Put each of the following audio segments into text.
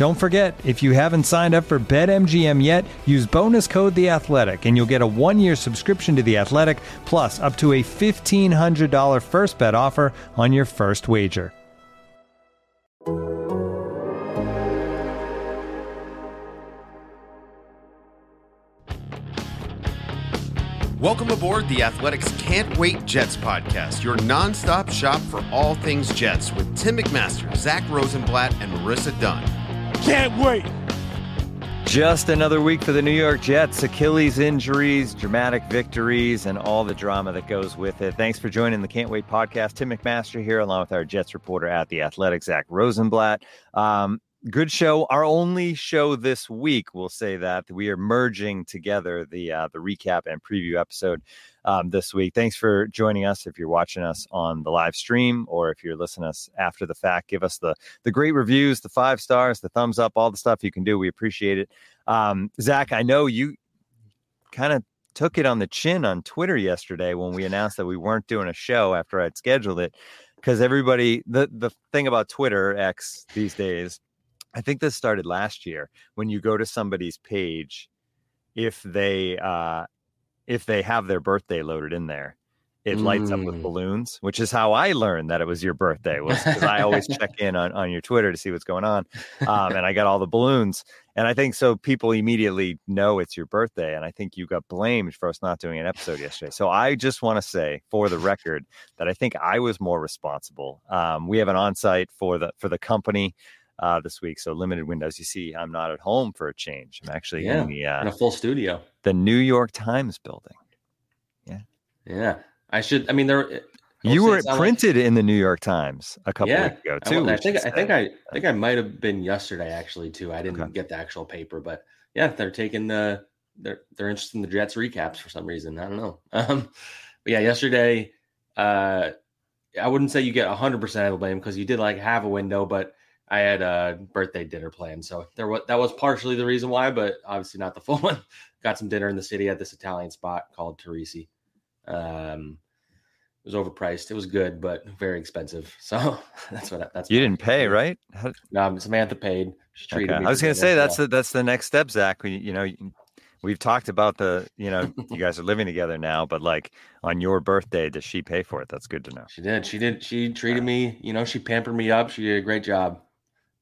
Don't forget, if you haven't signed up for BetMGM yet, use bonus code The Athletic, and you'll get a one-year subscription to The Athletic, plus up to a fifteen hundred dollar first bet offer on your first wager. Welcome aboard the Athletics Can't Wait Jets podcast, your nonstop shop for all things Jets with Tim McMaster, Zack Rosenblatt, and Marissa Dunn. Can't wait. Just another week for the New York Jets. Achilles injuries, dramatic victories, and all the drama that goes with it. Thanks for joining the Can't Wait podcast. Tim McMaster here, along with our Jets reporter at the Athletic, Zack Rosenblatt. Um, good show. Our only show this week. We'll say that we are merging together the uh, the recap and preview episode um, this week. Thanks for joining us. If you're watching us on the live stream or if you're listening us after the fact, give us the the great reviews, the five stars, the thumbs up, all the stuff you can do. We appreciate it. Um, Zach, I know you kind of took it on the chin on Twitter yesterday when we announced that we weren't doing a show after I'd scheduled it because everybody the the thing about Twitter X these days I think this started last year when you go to somebody's page, if they uh, if they have their birthday loaded in there, it lights up with Mm. balloons, which is how I learned that it was your birthday. Was because I always check in on, on your Twitter to see what's going on, um, and I got all the balloons, and I think so people immediately know it's your birthday, and I think you got blamed for us not doing an episode yesterday. So I just want to say, for the record, that I think I was more responsible. Um, we have an on-site for the for the company uh, this week. So limited windows. You see, I'm not at home for a change. I'm actually Yeah, in the in uh, a full studio. the New York Times building. Yeah, yeah. I should. I mean, there. You were not like- printed in the New York Times a couple Yeah, weeks ago I, too. wa- I think. I think. I, I think I might have been yesterday actually too. I didn't Okay. get the actual paper, but yeah, they're taking the. They're they're interested in the Jets recaps for some reason. I don't know. Um, but yeah, yesterday, uh, I wouldn't say you get hundred percent of the blame because you did like have a window, but I had a birthday dinner planned, so there was that was partially the reason why, but obviously not the full one. Got some dinner in the city at this Italian spot called Teresi. Um, it was overpriced. It was good, but very expensive. So that's what I- that's. you didn't pay, right? How- No, Samantha paid. She treated okay. me. I was going to say that's the that's the next step, Zach. We, you know, we've talked about the you know you guys are living together now, but like on your birthday, does she pay for it? That's good to know. She did. She did. She treated me. You know, she pampered me up. She did a great job.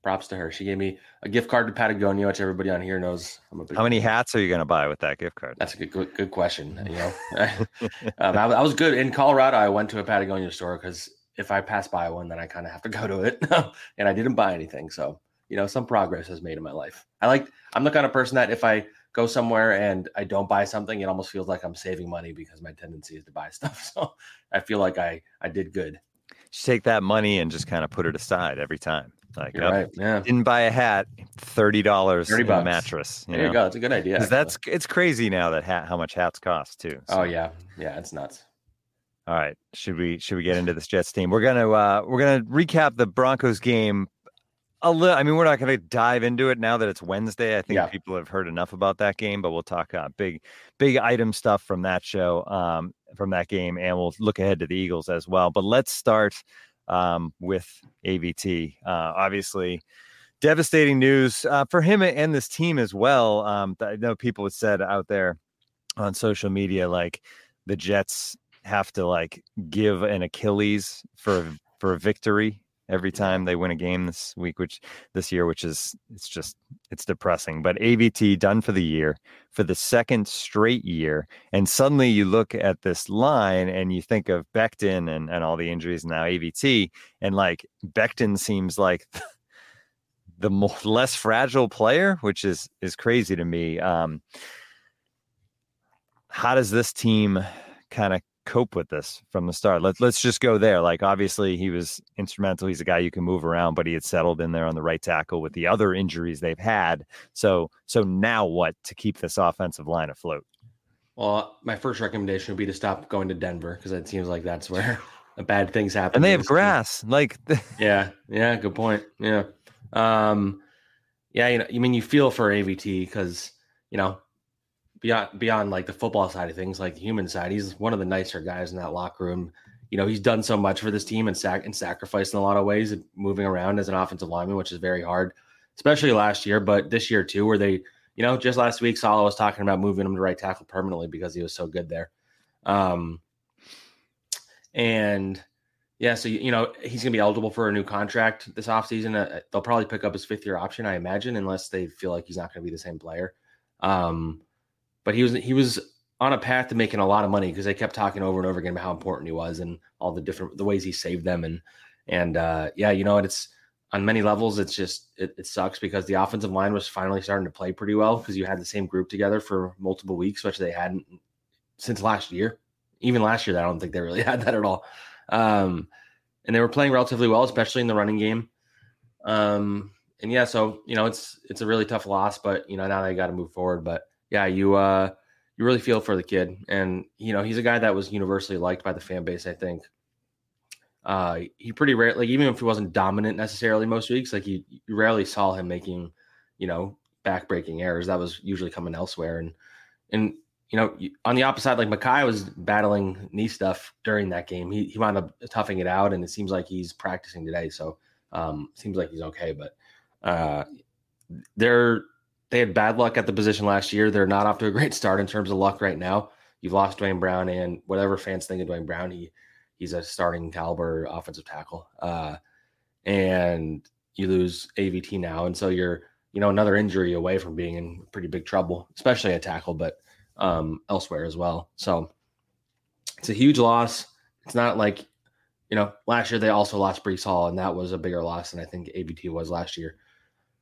Props to her. She gave me a gift card to Patagonia, which everybody on here knows. I'm a big How many hats are you going to buy with that gift card? That's a good, good, good question. You know, um, I, I was good in Colorado. I went to a Patagonia store because if I pass by one, then I kind of have to go to it, and I didn't buy anything. So you know, some progress has made in my life. I like. I'm the kind of person that if I go somewhere and I don't buy something, it almost feels like I'm saving money because my tendency is to buy stuff. So I feel like I I did good. Just take that money and just kind of put it aside every time. Like, You're oh, right. Yeah. didn't buy a hat, thirty dollars, 30 a bucks. mattress. There you go. It's a good idea. That's it's crazy now that hat how much hats cost too. Oh yeah, yeah. It's nuts. All right. Should we should we get into this Jets team? We're gonna uh we're gonna recap the Broncos game a little I mean, we're not gonna dive into it now that it's Wednesday. I think Yeah. people have heard enough about that game, but we'll talk uh, big big item stuff from that show, um, from that game, and we'll look ahead to the Eagles as well. But let's start um with AVT. Uh obviously devastating news uh, for him and this team as well. Um, I know people have said out there on social media like the Jets have to like give an Achilles for for a victory every time they win a game this week, which this year, which is it's just it's depressing. But AVT done for the year for the second straight year, and suddenly you look at this line and you think of Becton and and all the injuries now AVT, and like Becton seems like. the more, less fragile player, which is is crazy to me. Um, how does this team kind of cope with this from the start? Let's let's just go there. Like, obviously, he was instrumental. He's a guy you can move around, but he had settled in there on the right tackle with the other injuries they've had. So, so now what to keep this offensive line afloat? Well, my first recommendation would be to stop going to Denver because it seems like that's where bad things happen. And they have grass. Team. Like, yeah, yeah, good point. Yeah, um, yeah. You know, you mean you feel for AVT because you know beyond beyond like the football side of things, like the human side, he's one of the nicer guys in that locker room. You know, he's done so much for this team and sac and sacrificed in a lot of ways, moving around as an offensive lineman, which is very hard, especially last year, but this year too, where they, you know, just last week, Saleh was talking about moving him to right tackle permanently because he was so good there. Um, and yeah, so you know he's going to be eligible for a new contract this offseason. Uh, they'll probably pick up his fifth year option, I imagine, unless they feel like he's not going to be the same player. Um, but he was he was on a path to making a lot of money because they kept talking over and over again about how important he was and all the different the ways he saved them and and uh, yeah, you know, it's on many levels. It's just it, it sucks because the offensive line was finally starting to play pretty well because you had the same group together for multiple weeks, which they hadn't since last year. Even last year, I don't think they really had that at all. Um, and they were playing relatively well, especially in the running game. Um, and yeah, so you know, it's it's a really tough loss, but you know now they got to move forward. But yeah, you uh you really feel for the kid, and you know he's a guy that was universally liked by the fan base. I think. Uh, he pretty rare, like even if he wasn't dominant necessarily most weeks, like you, you rarely saw him making, you know, backbreaking errors. That was usually coming elsewhere, and and you know, on the opposite side, like Mekhi was battling knee stuff during that game. He he wound up toughing it out, and it seems like he's practicing today. So um, seems like he's okay. But uh, they're they had bad luck at the position last year. They're not off to a great start in terms of luck right now. You've lost Duane Brown, and whatever fans think of Duane Brown, he he's a starting caliber offensive tackle. Uh, and you lose AVT now, and so you're you know another injury away from being in pretty big trouble, especially a tackle, but um, elsewhere as well. So it's a huge loss. It's not like you know last year they also lost Breece Hall, and that was a bigger loss than I think AVT was last year.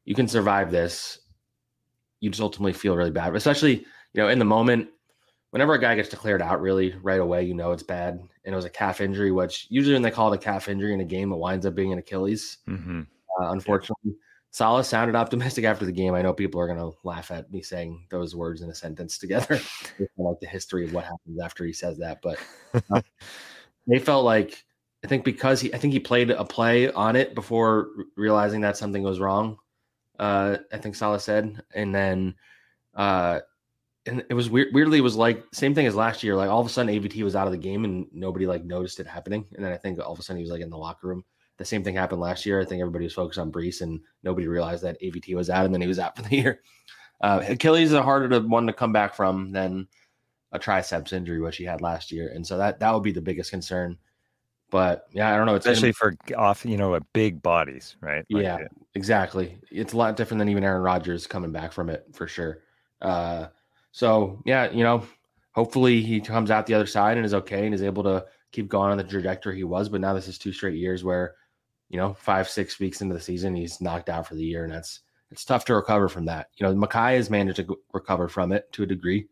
You can survive this you just ultimately feel really bad, especially you know in the moment. Whenever a guy gets declared out, really right away, you know it's bad, and it was a calf injury. Which usually when they call it a calf injury in a game, it winds up being an Achilles. Mm-hmm. Uh, unfortunately, yeah. Saleh sounded optimistic after the game. I know people are going to laugh at me saying those words in a sentence together, like the history of what happens after he says that. But uh, they felt like I think because he, I think he played a play on it before realizing that something was wrong uh, I think Saleh said, and then uh, and it was weird. Weirdly, it was like same thing as last year. Like all of a sudden, AVT was out of the game, and nobody like noticed it happening. And then I think all of a sudden he was like in the locker room. The same thing happened last year. I think everybody was focused on Breece and nobody realized that AVT was out, and then he was out for the year. Uh, Achilles is a harder to, one to come back from than a triceps injury, which he had last year, and so that that would be the biggest concern. But yeah, I don't know. It's especially for off, you know, big bodies, right? Like, yeah, exactly. It's a lot different than even Aaron Rodgers coming back from it for sure. Uh, so yeah, you know, hopefully he comes out the other side and is okay and is able to keep going on the trajectory he was. But now this is two straight years where, you know, five six weeks into the season he's knocked out for the year, and that's it's tough to recover from that. You know, Mekhi has managed to recover from it to a degree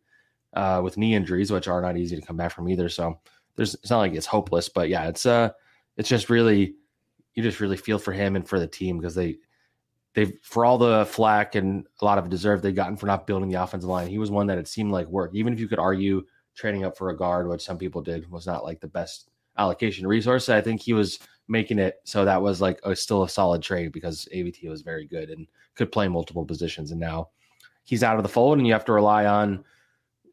uh, with knee injuries, which are not easy to come back from either. So there's it's not like it's hopeless, but yeah, it's uh it's just really you just really feel for him and for the team because they they've for all the flack and a lot of deserve they've gotten for not building the offensive line. He was one that it seemed like worked. Even if you could argue trading up for a guard, which some people did, was not like the best allocation resource. I think he was making it so that was like a, still a solid trade because AVT was very good and could play multiple positions. And now he's out of the fold, and you have to rely on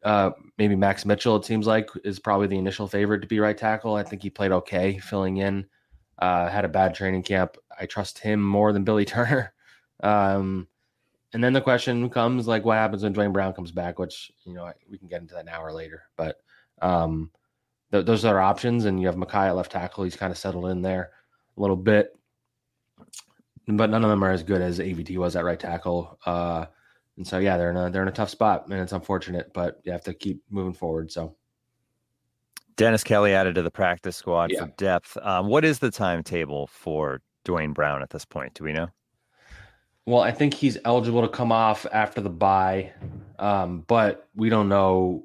uh, maybe Max Mitchell, it seems like, is probably the initial favorite to be right tackle. I think he played okay filling in. Uh, had a bad training camp. I trust him more than Billy Turner. Um, and then the question comes like, what happens when Duane Brown comes back? Which you know we can get into that now or later. But um, th- those are options. And you have Mekhi at left tackle. He's kind of settled in there a little bit. but none of them are as good as AVT was at right tackle. Uh, and so yeah, they're in a they're in a tough spot, and it's unfortunate, but you have to keep moving forward. So Dennis Kelly added to the practice squad Yeah. for depth. Um, what is the timetable for Duane Brown at this point? Do we know? Well, I think he's eligible to come off after the bye, um, but we don't know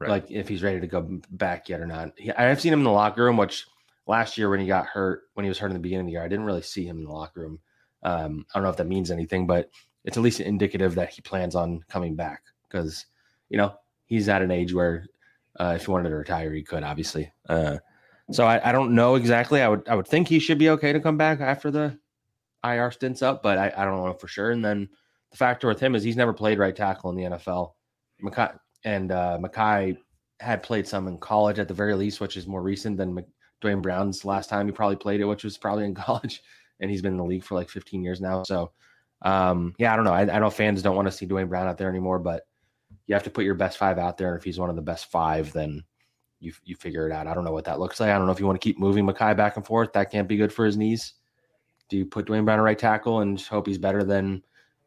Right. like if he's ready to go back yet or not. He, I have seen him in the locker room, which last year when he got hurt, when he was hurt in the beginning of the year, I didn't really see him in the locker room. Um, I don't know if that means anything, but it's at least indicative that he plans on coming back because you know he's at an age where uh, if he wanted to retire, he could obviously. Uh, so I, I don't know exactly. I would I would think he should be okay to come back after the IR stints up, but I, I don't know for sure. And then the factor with him is he's never played right tackle in the NFL. Mekhi, and uh, Mekhi had played some in college at the very least, which is more recent than Mc- Duane Brown's last time he probably played it, which was probably in college. And he's been in the league for like 15 years now. So, um, yeah, I don't know. I, I know fans don't want to see Duane Brown out there anymore, but you have to put your best five out there. And if he's one of the best five, then you you figure it out. I don't know what that looks like. I don't know if you want to keep moving Mekhi back and forth. That can't be good for his knees. Do you put Duane Brown at right tackle and just hope he's better than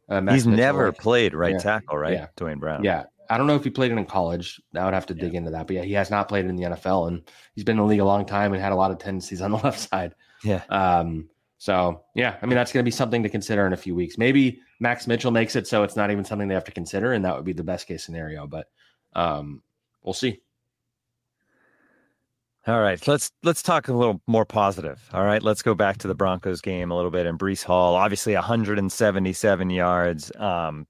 uh, He's Mitchell? never played right Yeah. tackle, right? Yeah. Duane Brown. yeah. I don't know if he played it in college. I would have to dig into that. But yeah, he has not played in the NFL and he's been in the league a long time and had a lot of tendencies on the left side. Yeah. Um, so yeah, I mean that's gonna be something to consider in a few weeks. Maybe Max Mitchell makes it so it's not even something they have to consider, and that would be the best case scenario. But um we'll see. All right, let's let's talk a little more positive. All right, let's go back to the Broncos game a little bit. And Breece Hall, obviously 177 yards. Um,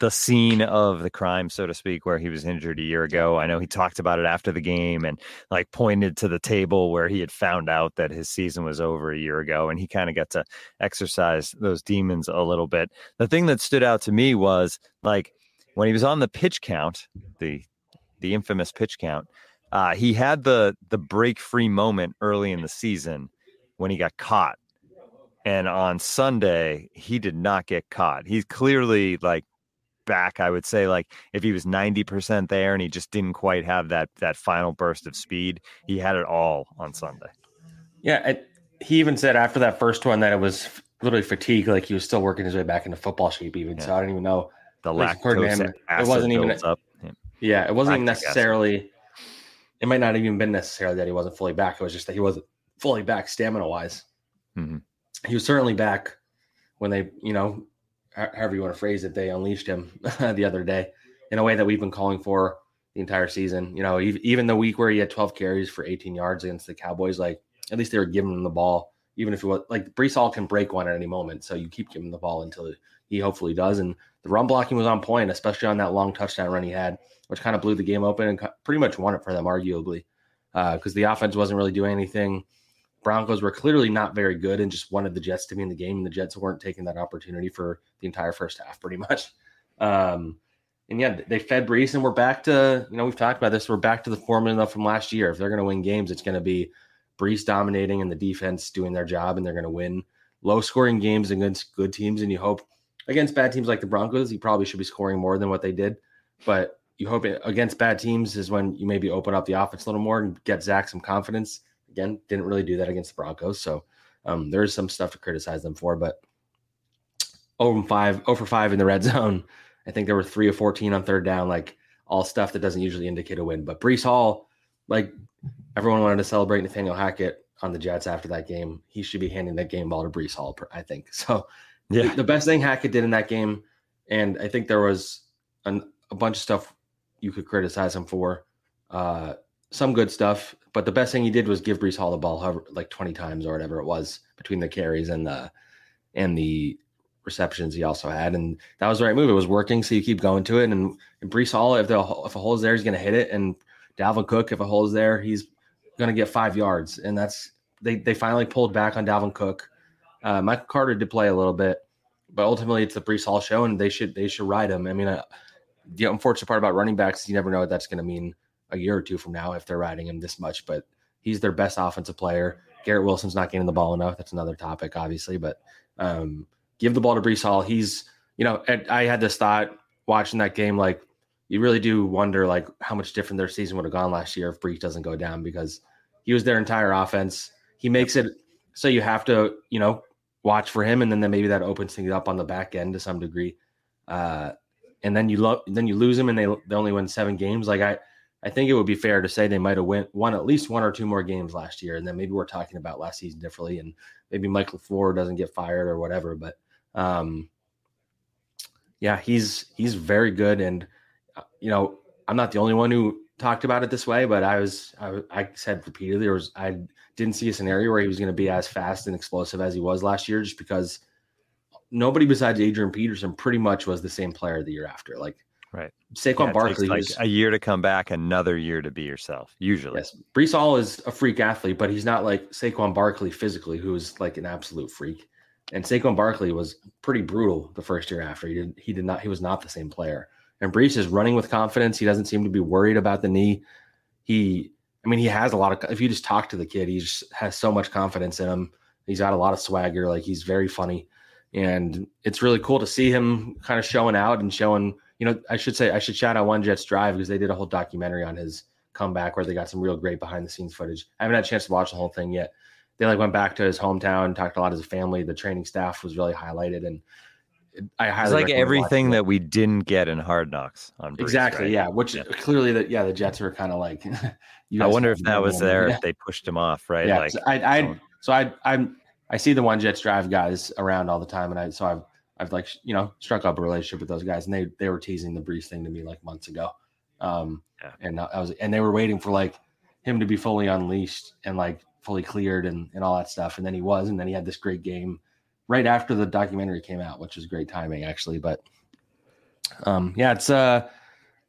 the scene of the crime, so to speak, where he was injured a year ago. I know he talked about it after the game and like pointed to the table where he had found out that his season was over a year ago, and he kind of got to exercise those demons a little bit. The thing that stood out to me was like when he was on the pitch count, the the infamous pitch count. Uh, he had the the break free moment early in the season when he got caught, and on Sunday he did not get caught. He's clearly like back. I would say like if he was ninety percent there and he just didn't quite have that that final burst of speed, he had it all on Sunday. Yeah, it, he even said after that first one that it was literally fatigue, like he was still working his way back into football shape. Even so, I don't even know. The lactose him, it wasn't even- up. Yeah. Yeah, it wasn't even Lactic acid. necessarily. It might not have even been necessarily that he wasn't fully back. It was just that he wasn't fully back stamina wise. Mhm. He was certainly back when they, you know, however you want to phrase it, they unleashed him the other day in a way that we've been calling for the entire season. You know, even the week where he had 12 carries for 18 yards against the Cowboys, like at least they were giving him the ball, even if it was like Breece Hall can break one at any moment. So you keep giving the ball until he hopefully does. And the run blocking was on point, especially on that long touchdown run he had, which kind of blew the game open and pretty much won it for them, arguably, uh, because the offense wasn't really doing anything. Broncos were clearly not very good and just wanted the Jets to be in the game, and the Jets weren't taking that opportunity for the entire first half, pretty much. Um, and yeah, they fed Breece, and we're back to you know we've talked about this. We're back to the formula from last year. If they're going to win games, it's going to be Breece dominating and the defense doing their job, and they're going to win low scoring games against good teams. And you hope against bad teams like the Broncos, you probably should be scoring more than what they did. But you hope it, against bad teams is when you maybe open up the offense a little more and get Zach some confidence. Again, didn't really do that against the Broncos, so um, there's some stuff to criticize them for. But over five, over five in the red zone. I think there were three or fourteen on third down, like all stuff that doesn't usually indicate a win. But Breece Hall, like everyone wanted to celebrate Nathaniel Hackett on the Jets after that game. He should be handing that game ball to Breece Hall, I think. So Yeah. the best thing Hackett did in that game, and I think there was an, a bunch of stuff you could criticize him for. Uh, some good stuff, but the best thing he did was give Breece Hall the ball however, like 20 times or whatever it was between the carries and the and the receptions he also had, and that was the right move. It was working, so you keep going to it. And, and Breece Hall, if the if a hole is there, he's to hit it. And Dalvin Cook, if a hole is there, he's to get five yards. And that's they they finally pulled back on Dalvin Cook. Uh, Michael Carter did play a little bit, but ultimately it's the Breece Hall show, and they should they should ride him. I mean, uh, the unfortunate part about running backs you never know what that's going to mean a year or two from now if they're riding him this much. But he's their best offensive player. Garrett Wilson's not getting the ball enough. That's another topic, obviously. But um, give the ball to Breece Hall. He's, you know, I had this thought watching that game, like you really do wonder like how much different their season would have gone last year if Breece doesn't go down because he was their entire offense. He makes it so you have to, you know, watch for him, and then, then maybe that opens things up on the back end to some degree. Uh, and then you lo- then you lose him, and they they only win seven games. Like I, I think it would be fair to say they might have won at least one or two more games last year, and then maybe we're talking about last season differently, and maybe Mike LaFleur doesn't get fired or whatever. But um, yeah, he's he's very good, and uh, you know I'm not the only one who talked about it this way, but I was I, I said repeatedly there was I didn't see a scenario where he was going to be as fast and explosive as he was last year, just because nobody besides Adrian Peterson pretty much was the same player the year after. Like right, Saquon yeah, Barkley, like a year to come back, another year to be yourself. Usually, yes. Breece Hall is a freak athlete, but he's not like Saquon Barkley physically, who is like an absolute freak. And Saquon Barkley was pretty brutal the first year after. He did he did not he was not the same player. And Breece is running with confidence. He doesn't seem to be worried about the knee. He, I mean, he has a lot of. If you just talk to the kid, he just has so much confidence in him. He's got a lot of swagger. Like he's very funny, and it's really cool to see him kind of showing out and showing. You know, I should say I should shout out One Jets Drive because they did a whole documentary on his comeback where they got some real great behind the scenes footage. I haven't had a chance to watch the whole thing yet. They like went back to his hometown, talked a lot to his family. The training staff was really highlighted, and I highly it's like everything that we didn't get in Hard Knocks on exactly, right? yeah. Which yeah. clearly that yeah, the Jets were kind of like. I wonder if that was there. Yeah. If they pushed him off, right? Yeah, like, I, I, so I, I'm, I see the one Jets drive guys around all the time, and I, so I've, I've like you know struck up a relationship with those guys, and they, they were teasing the Breece thing to me like months ago, um, yeah. and I was, and they were waiting for like him to be fully unleashed and like fully cleared and and all that stuff, and then he was, and then he had this great game right after the documentary came out, which was great timing actually. But um, yeah, it's uh,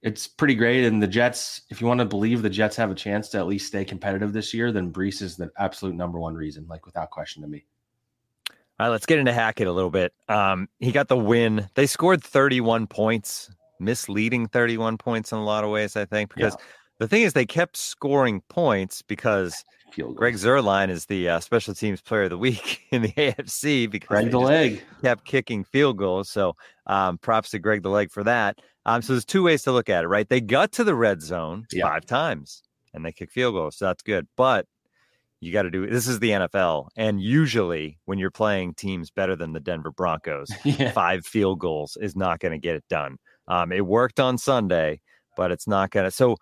it's pretty great. And the Jets, if you want to believe the Jets have a chance to at least stay competitive this year, then Breece is the absolute number one reason, like without question to me. All right, let's get into Hackett a little bit. Um, he got the win. They scored 31 points, misleading 31 points in a lot of ways, I think, because yeah. the thing is they kept scoring points because. Greg Zuerlein is the uh, special teams player of the week in the AFC because Greg the leg kept kicking field goals. So um, props to Greg the leg for that. Um, so there's two ways to look at it, right? They got to the red zone yeah. five times and they kick field goals. So that's good. But you got to do this is the NFL. And usually when you're playing teams better than the Denver Broncos, yeah. five field goals is not going to get it done. Um, it worked on Sunday, but it's not going to. So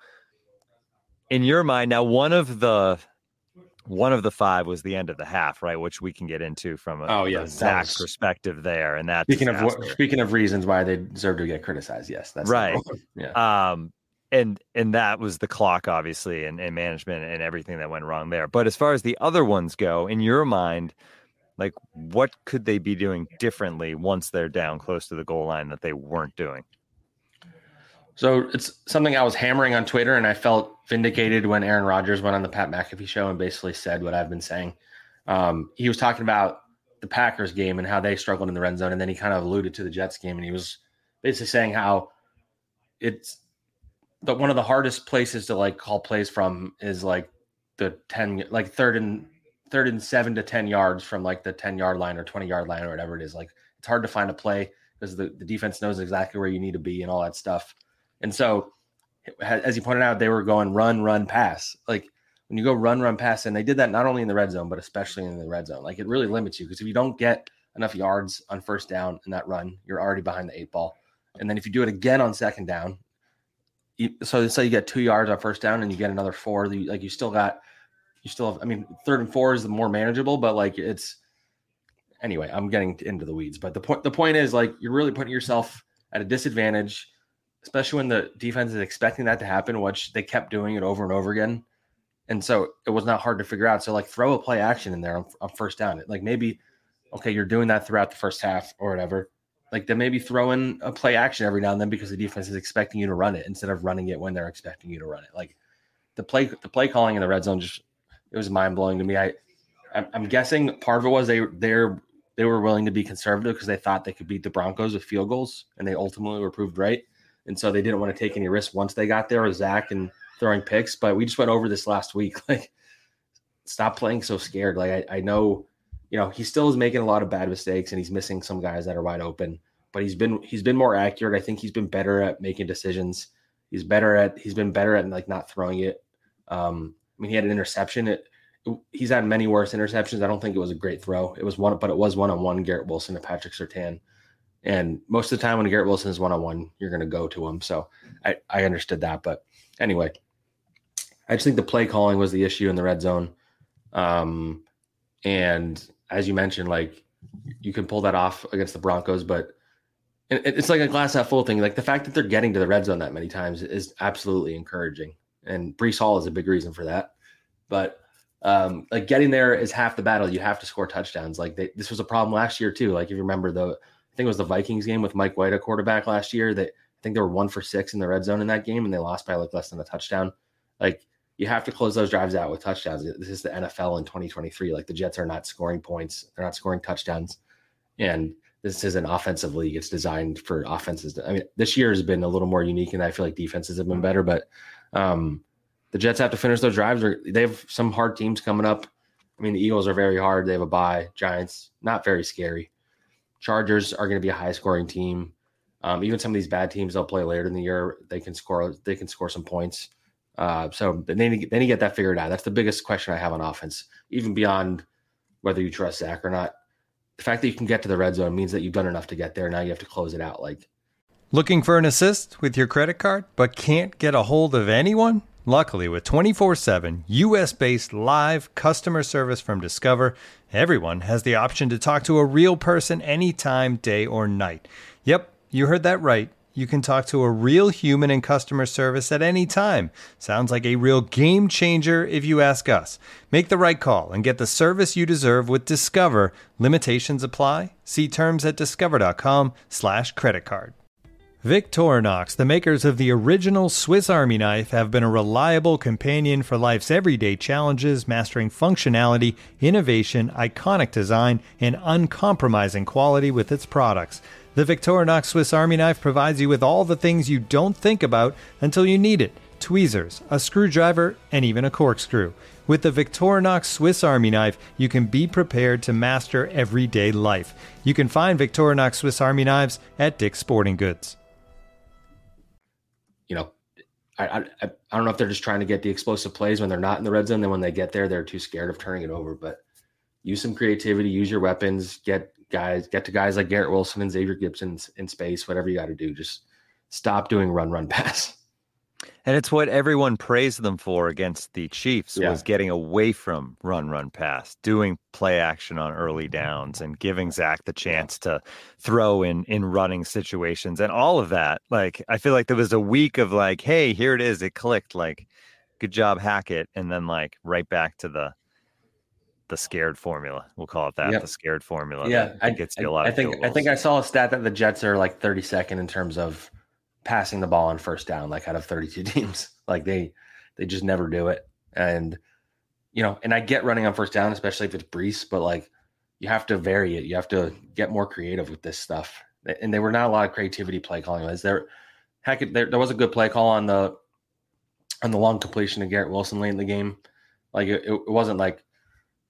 in your mind, now one of the one of the five was the end of the half, right? Which we can get into from a, oh, yeah, Zach perspective there. And that speaking of speaking of reasons why they deserve to get criticized, yes, that's right. yeah. Um, and and that was the clock, obviously, and, and management and everything that went wrong there. But as far as the other ones go, in your mind, like what could they be doing differently once they're down close to the goal line that they weren't doing? So it's something I was hammering on Twitter, and I felt vindicated when Aaron Rodgers went on the Pat McAfee show and basically said what I've been saying. Um, he was talking about the Packers game and how they struggled in the red zone, and then he kind of alluded to the Jets game, and he was basically saying how it's the one of the hardest places to like call plays from is like the ten, like third and third and seven to ten yards from like the ten yard line or twenty yard line or whatever it is. Like it's hard to find a play because the, the defense knows exactly where you need to be and all that stuff. And so, as you pointed out, they were going run, run, pass. Like when you go run, run, pass, and they did that not only in the red zone, but especially in the red zone. Like it really limits you because if you don't get enough yards on first down in that run, you're already behind the eight ball. And then if you do it again on second down, you, so say you get two yards on first down and you get another four, like you still got, you still have, I mean, third and four is the more manageable, but like it's, anyway, I'm getting into the weeds. But the point, the point is like you're really putting yourself at a disadvantage especially when the defense is expecting that to happen, which they kept doing it over and over again. And so it was not hard to figure out. So like throw a play action in there on, on first down. Like maybe, okay, you're doing that throughout the first half or whatever. Like then maybe throw in a play action every now and then because the defense is expecting you to run it instead of running it when they're expecting you to run it. Like the play, the play calling in the red zone just it was mind blowing to me. I, I'm guessing part of it was they they're they were willing to be conservative because they thought they could beat the Broncos with field goals, and they ultimately were proved right and so they didn't want to take any risks once they got there with Zach and throwing picks. But we just went over this last week. Like, stop playing so scared. Like, I, I know, you know, he still is making a lot of bad mistakes and he's missing some guys that are wide open. But he's been he's been more accurate. I think he's been better at making decisions. He's better at he's been better at like not throwing it. Um, I mean, he had an interception. It he's had many worse interceptions. I don't think it was a great throw. It was one, but it was one on one Garrett Wilson and Patrick Surtain. And most of the time when Garrett Wilson is one on one, you're going to go to him. So I, I understood that. But anyway, I just think the play calling was the issue in the red zone. Um, and as you mentioned, like you can pull that off against the Broncos, but it's like a glass half full thing. Like the fact that they're getting to the red zone that many times is absolutely encouraging. And Breece Hall is a big reason for that. But um, like getting there is half the battle. You have to score touchdowns. Like they, this was a problem last year too. Like if you remember the, I think it was the Vikings game with Mike White, a quarterback last year. That I think they were one for six in the red zone in that game, and they lost by like less than a touchdown. Like you have to close those drives out with touchdowns. This is the NFL in 2023. Like the Jets are not scoring points, they're not scoring touchdowns, and this is an offensive league. It's designed for offenses. I mean, this year has been a little more unique, and I feel like defenses have been better. But um, the Jets have to finish those drives. Or They have some hard teams coming up. I mean, the Eagles are very hard. They have a bye. Giants, not very scary. Chargers are going to be a high scoring team. Um, even some of these bad teams they'll play later in the year, they can score. They can score some points. Uh, so then, then you get that figured out. That's the biggest question I have on offense, even beyond whether you trust Zach or not. The fact that you can get to the red zone means that you've done enough to get there. Now you have to close it out. Like looking for an assist with your credit card, but can't get a hold of anyone. Luckily, with 24 7 US based live customer service from Discover, everyone has the option to talk to a real person anytime, day or night. Yep, you heard that right you can talk to a real human in customer service at any time. Sounds like a real game changer if you ask us. Make the right call and get the service you deserve with Discover. Limitations apply. See terms at discover.com/slash credit card. Victorinox, the makers of the original Swiss Army knife, have been a reliable companion for life's everyday challenges, mastering functionality, innovation, iconic design, and uncompromising quality with its products. The Victorinox Swiss Army knife provides you with all the things you don't think about until you need it tweezers, a screwdriver, and even a corkscrew. With the Victorinox Swiss Army knife, you can be prepared to master everyday life. You can find Victorinox Swiss Army knives at Dick's Sporting Goods. You know, I, I I don't know if they're just trying to get the explosive plays when they're not in the red zone. Then when they get there, they're too scared of turning it over. But use some creativity, use your weapons, get guys, get to guys like Garrett Wilson and Xavier Gipson in space, whatever you got to do. Just stop doing run, run, pass. And it's what everyone praised them for against the Chiefs yeah. was getting away from run, run, pass, doing play action on early downs, and giving Zach the chance to throw in in running situations and all of that. Like I feel like there was a week of like, hey, here it is, it clicked. Like, good job, Hackett, and then like right back to the the scared formula. We'll call it that. Yep. The scared formula. Yeah, I, gets you a lot. I think I think I saw a stat that the Jets are like 32nd in terms of passing the ball on first down, like out of 32 teams. Like they they just never do it. And you know, and I get running on first down, especially if it's Breece, but like you have to vary it. You have to get more creative with this stuff. And there were not a lot of creativity play calling. Was there? Heck, there, there was a good play call on the on the long completion of Garrett Wilson late in the game. Like it, it wasn't like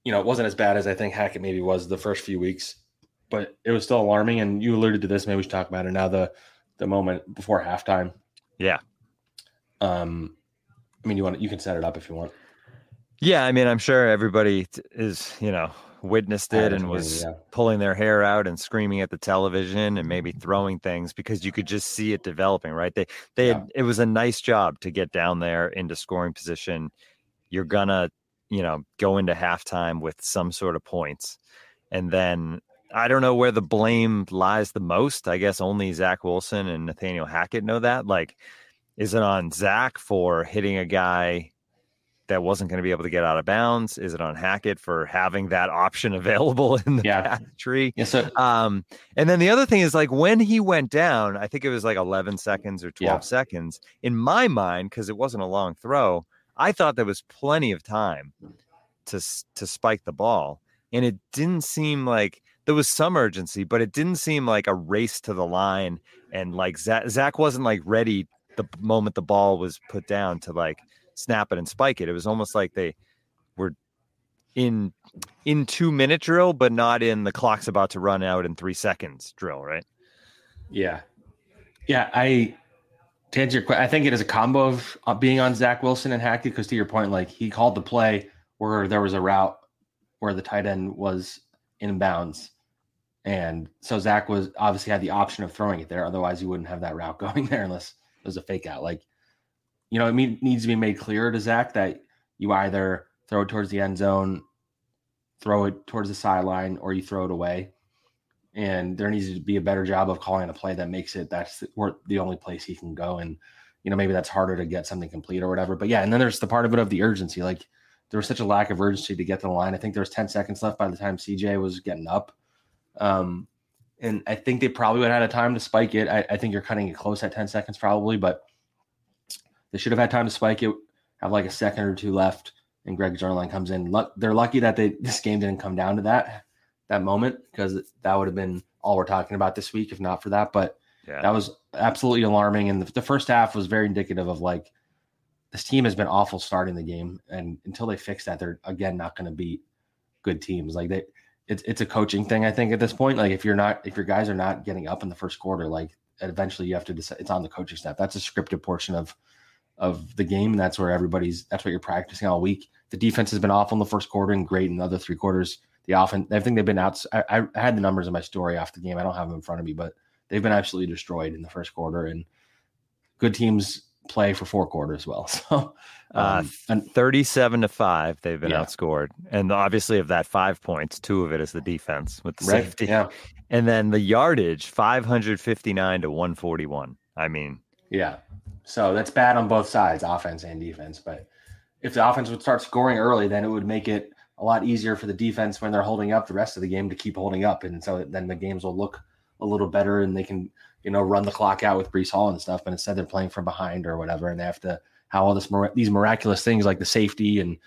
you know, it wasn't as bad as I think Hackett maybe was the first few weeks, but it was still alarming. And you alluded to this, maybe we should talk about it now. The the moment before halftime. Yeah. Um, I mean, you want you can set it up if you want. Yeah, I mean, I'm sure everybody is, you know, witnessed it and was yeah. pulling their hair out and screaming at the television and maybe throwing things because you could just see it developing, right? They they yeah. had, it was a nice job to get down there into scoring position. You're gonna you know, go into halftime with some sort of points. And then I don't know where the blame lies the most. I guess only Zach Wilson and Nathaniel Hackett know that. Like, is it on Zach for hitting a guy that wasn't going to be able to get out of bounds? Is it on Hackett for having that option available in the yeah. tree? Yes, sir. Um, and then the other thing is like when he went down, I think it was like 11 seconds or 12 yeah. seconds in my mind, because it wasn't a long throw. I thought there was plenty of time to to spike the ball, and it didn't seem like there was some urgency, but it didn't seem like a race to the line. And like Zach, Zach wasn't like ready the moment the ball was put down to like snap it and spike it. It was almost like they were in in two minute drill, but not in the clock's about to run out in three seconds drill, right? Yeah, yeah. I to answer your question, I think it is a combo of uh, being on Zach Wilson and Hackett because to your point, like he called the play where there was a route where the tight end was inbounds. And so Zach was obviously had the option of throwing it there. Otherwise, you wouldn't have that route going there unless it was a fake out. Like, you know, it needs to be made clear to Zach that you either throw it towards the end zone, throw it towards the sideline, or you throw it away. And there needs to be a better job of calling a play that makes it that's the only place he can go. And, you know, maybe that's harder to get something complete or whatever. But yeah, and then there's the part of it of the urgency. Like, there was such a lack of urgency to get to the line. I think there was 10 seconds left by the time CJ was getting up. Um, and I think they probably would have had a time to spike it. I, I, think you're cutting it close at 10 seconds probably, but they should have had time to spike it, have like a second or two left, and Greg Zuerlein comes in. they're lucky that they this game didn't come down to that that moment because that would have been all we're talking about this week if not for that. But yeah. that was absolutely alarming. And the, the first half was very indicative of like this team has been awful starting the game, and until they fix that, they're again not going to beat good teams. Like they, it's it's a coaching thing. I think at this point, like if you're not, if your guys are not getting up in the first quarter, like eventually you have to decide. It's on the coaching staff. That's a scripted portion of of the game, and that's where everybody's. That's what you're practicing all week. The defense has been awful in the first quarter and great in the other three quarters. The offense, I think they've been out. I, I had the numbers in my story off the game. I don't have them in front of me, but they've been absolutely destroyed in the first quarter. And good teams play for four quarters well. So uh, um, uh, 37 to 5 they've been yeah. outscored. And obviously of that 5 points, two of it is the defense with the right. safety. Yeah. And then the yardage 559 to 141. I mean, yeah. So that's bad on both sides, offense and defense, but if the offense would start scoring early, then it would make it a lot easier for the defense when they're holding up the rest of the game to keep holding up and so then the games will look a little better and they can you know, run the clock out with Breece Hall and stuff, but instead they're playing from behind or whatever, and they have to how all this these miraculous things like the safety and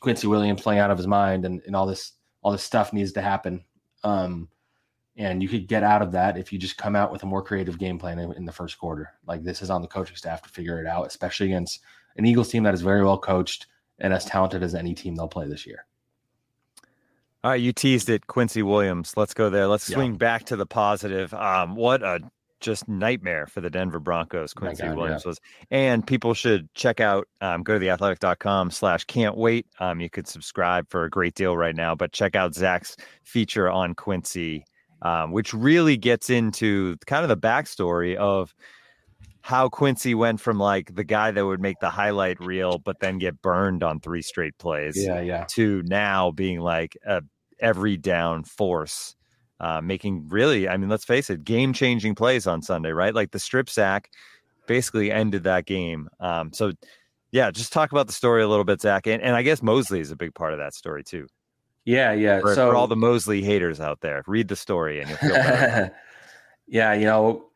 Quincy Williams playing out of his mind and, and all this all this stuff needs to happen. Um, and you could get out of that if you just come out with a more creative game plan in, in, the first quarter. Like this is on the coaching staff to figure it out, especially against an Eagles team that is very well coached and as talented as any team they'll play this year. All right, you teased it, Quincy Williams. Let's go there. Let's swing yeah. back to the positive. Um, what a just nightmare for the Denver Broncos. Quincy God, Williams yeah. was, and people should check out, um, go to theathletic.com slash can't wait. Um, you could subscribe for a great deal right now, but check out Zach's feature on Quincy, um, which really gets into kind of the backstory of how Quincy went from like the guy that would make the highlight reel, but then get burned on three straight plays. Yeah, yeah. To now being like a every down force uh, making really, I mean, let's face it, game changing plays on Sunday, right? Like the strip sack basically ended that game. Um, so, yeah, just talk about the story a little bit, Zach. And, and I guess Mosley is a big part of that story, too. Yeah, yeah. For, so, for all the Mosley haters out there, read the story and you'll feel better. yeah, you know,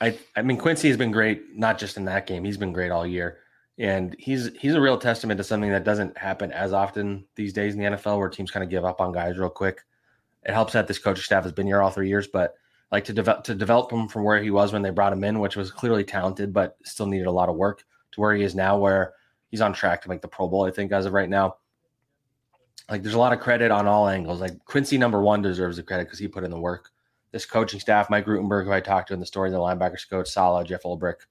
I, I mean, Quincy has been great, not just in that game, he's been great all year. And he's he's a real testament to something that doesn't happen as often these days in the NFL, where teams kind of give up on guys real quick it helps that this coaching staff has been here all three years, but like to develop to develop him from where he was when they brought him in, which was clearly talented, but still needed a lot of work, to where he is now, where he's on track to make the Pro Bowl. I think as of right now, like there's a lot of credit on all angles. Like Quincy number one deserves the credit because he put in the work. This coaching staff, Mike Rutenberg, who I talked to in the story, the linebackers coach, Saleh, Jeff Ulbrich,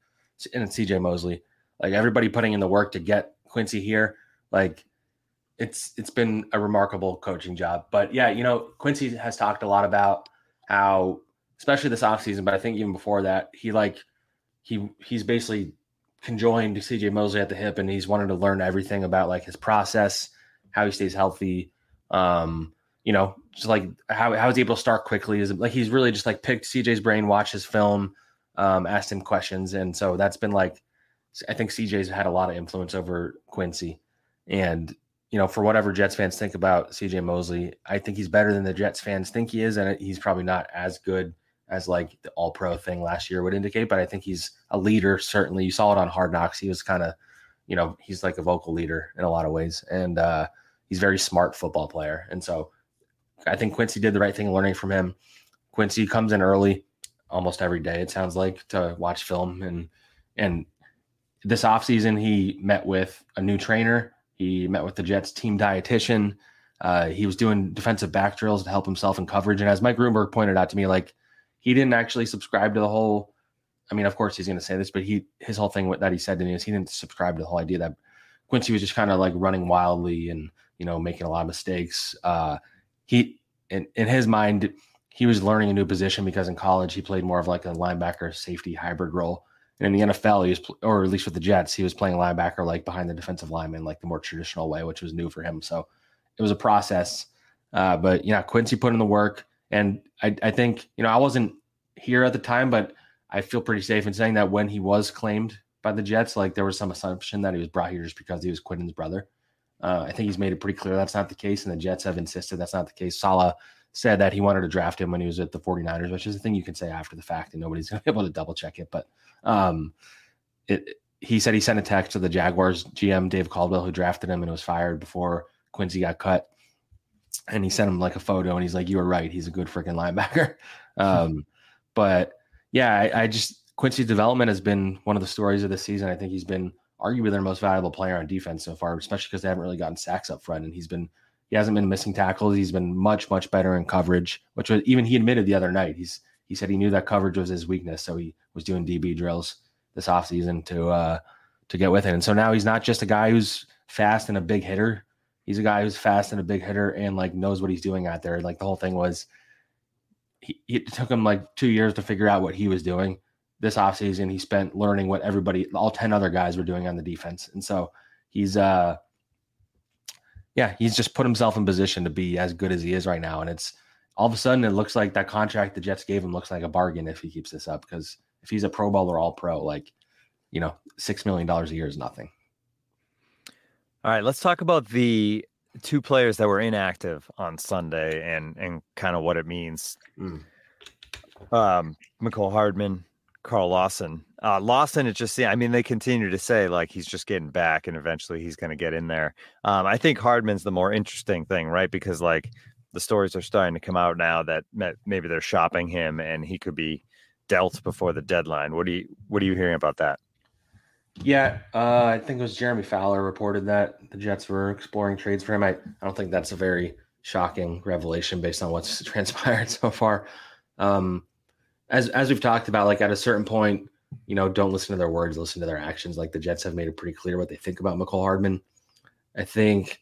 and CJ Mosley, like everybody putting in the work to get Quincy here. Like it's it's been a remarkable coaching job. But yeah, you know, Quincy has talked a lot about how, especially this offseason, but I think even before that, he like he he's basically conjoined CJ Mosley at the hip and he's wanted to learn everything about like his process, how he stays healthy. Um, you know, just like how how he's able to start quickly is like he's really just like picked CJ's brain, watched his film, um, asked him questions. And so that's been like I think CJ's had a lot of influence over Quincy. And you know, for whatever Jets fans think about CJ Mosley, I think he's better than the Jets fans think he is, and he's probably not as good as like the All Pro thing last year would indicate. But I think he's a leader. Certainly, you saw it on Hard Knocks. He was kind of, you know, he's like a vocal leader in a lot of ways, and uh, he's very smart football player. And so, I think Quincy did the right thing learning from him. Quincy comes in early, almost every day. It sounds like to watch film and and this offseason he met with a new trainer he met with the Jets team dietitian. Uh, he was doing defensive back drills to help himself in coverage. And as Mike Rutenberg pointed out to me, like he didn't actually subscribe to the whole. I mean, of course he's going to say this, but he his whole thing that he said to me is he didn't subscribe to the whole idea that Quincy was just kind of like running wildly and you know, making a lot of mistakes. Uh, he in, in his mind, he was learning a new position because in college he played more of like a linebacker safety hybrid role. And in the NFL, he was, or at least with the Jets, he was playing linebacker like behind the defensive lineman, like the more traditional way, which was new for him. So it was a process. Uh, but yeah, Quincy put in the work, and I, I think you know I wasn't here at the time, but I feel pretty safe in saying that when he was claimed by the Jets, like there was some assumption that he was brought here just because he was Quinnen's brother. Uh, I think he's made it pretty clear that's not the case, and the Jets have insisted that's not the case. Saleh said that he wanted to draft him when he was at the 49ers, which is a thing you can say after the fact, and nobody's going to be able to double check it. But um, it, he said he sent a text to the Jaguars GM, Dave Caldwell, who drafted him and was fired before Quincy got cut. And he sent him like a photo, and he's like, "You were right. He's a good freaking linebacker." um, but yeah, I, I just Quincy's development has been one of the stories of the season. I think he's been arguably their most valuable player on defense so far, especially because they haven't really gotten sacks up front. And he's been he hasn't been missing tackles. He's been much much better in coverage, which was even he admitted the other night. He's he said he knew that coverage was his weakness, so he was doing DB drills this offseason to uh to get with it. And so now he's not just a guy who's fast and a big hitter. He's a guy who's fast and a big hitter and like knows what he's doing out there. Like the whole thing was he, it took him like two years to figure out what he was doing this offseason he spent learning what everybody all 10 other guys were doing on the defense and so he's uh yeah he's just put himself in position to be as good as he is right now and it's all of a sudden it looks like that contract the jets gave him looks like a bargain if he keeps this up because if he's a pro bowler all pro like you know six million dollars a year is nothing all right let's talk about the two players that were inactive on sunday and and kind of what it means mm. um Mecole hardman Carl Lawson. Uh, Lawson, it's just, I mean, they continue to say like he's just getting back and eventually he's going to get in there. Um, I think Hardman's the more interesting thing, right? Because like the stories are starting to come out now that maybe they're shopping him and he could be dealt before the deadline. What do you, what are you hearing about that? Yeah, uh, I think it was Jeremy Fowler reported that the Jets were exploring trades for him. I, I don't think that's a very shocking revelation based on what's transpired so far. Um, as as we've talked about, like at a certain point, you know, don't listen to their words, listen to their actions. Like the Jets have made it pretty clear what they think about Mecole Hardman. I think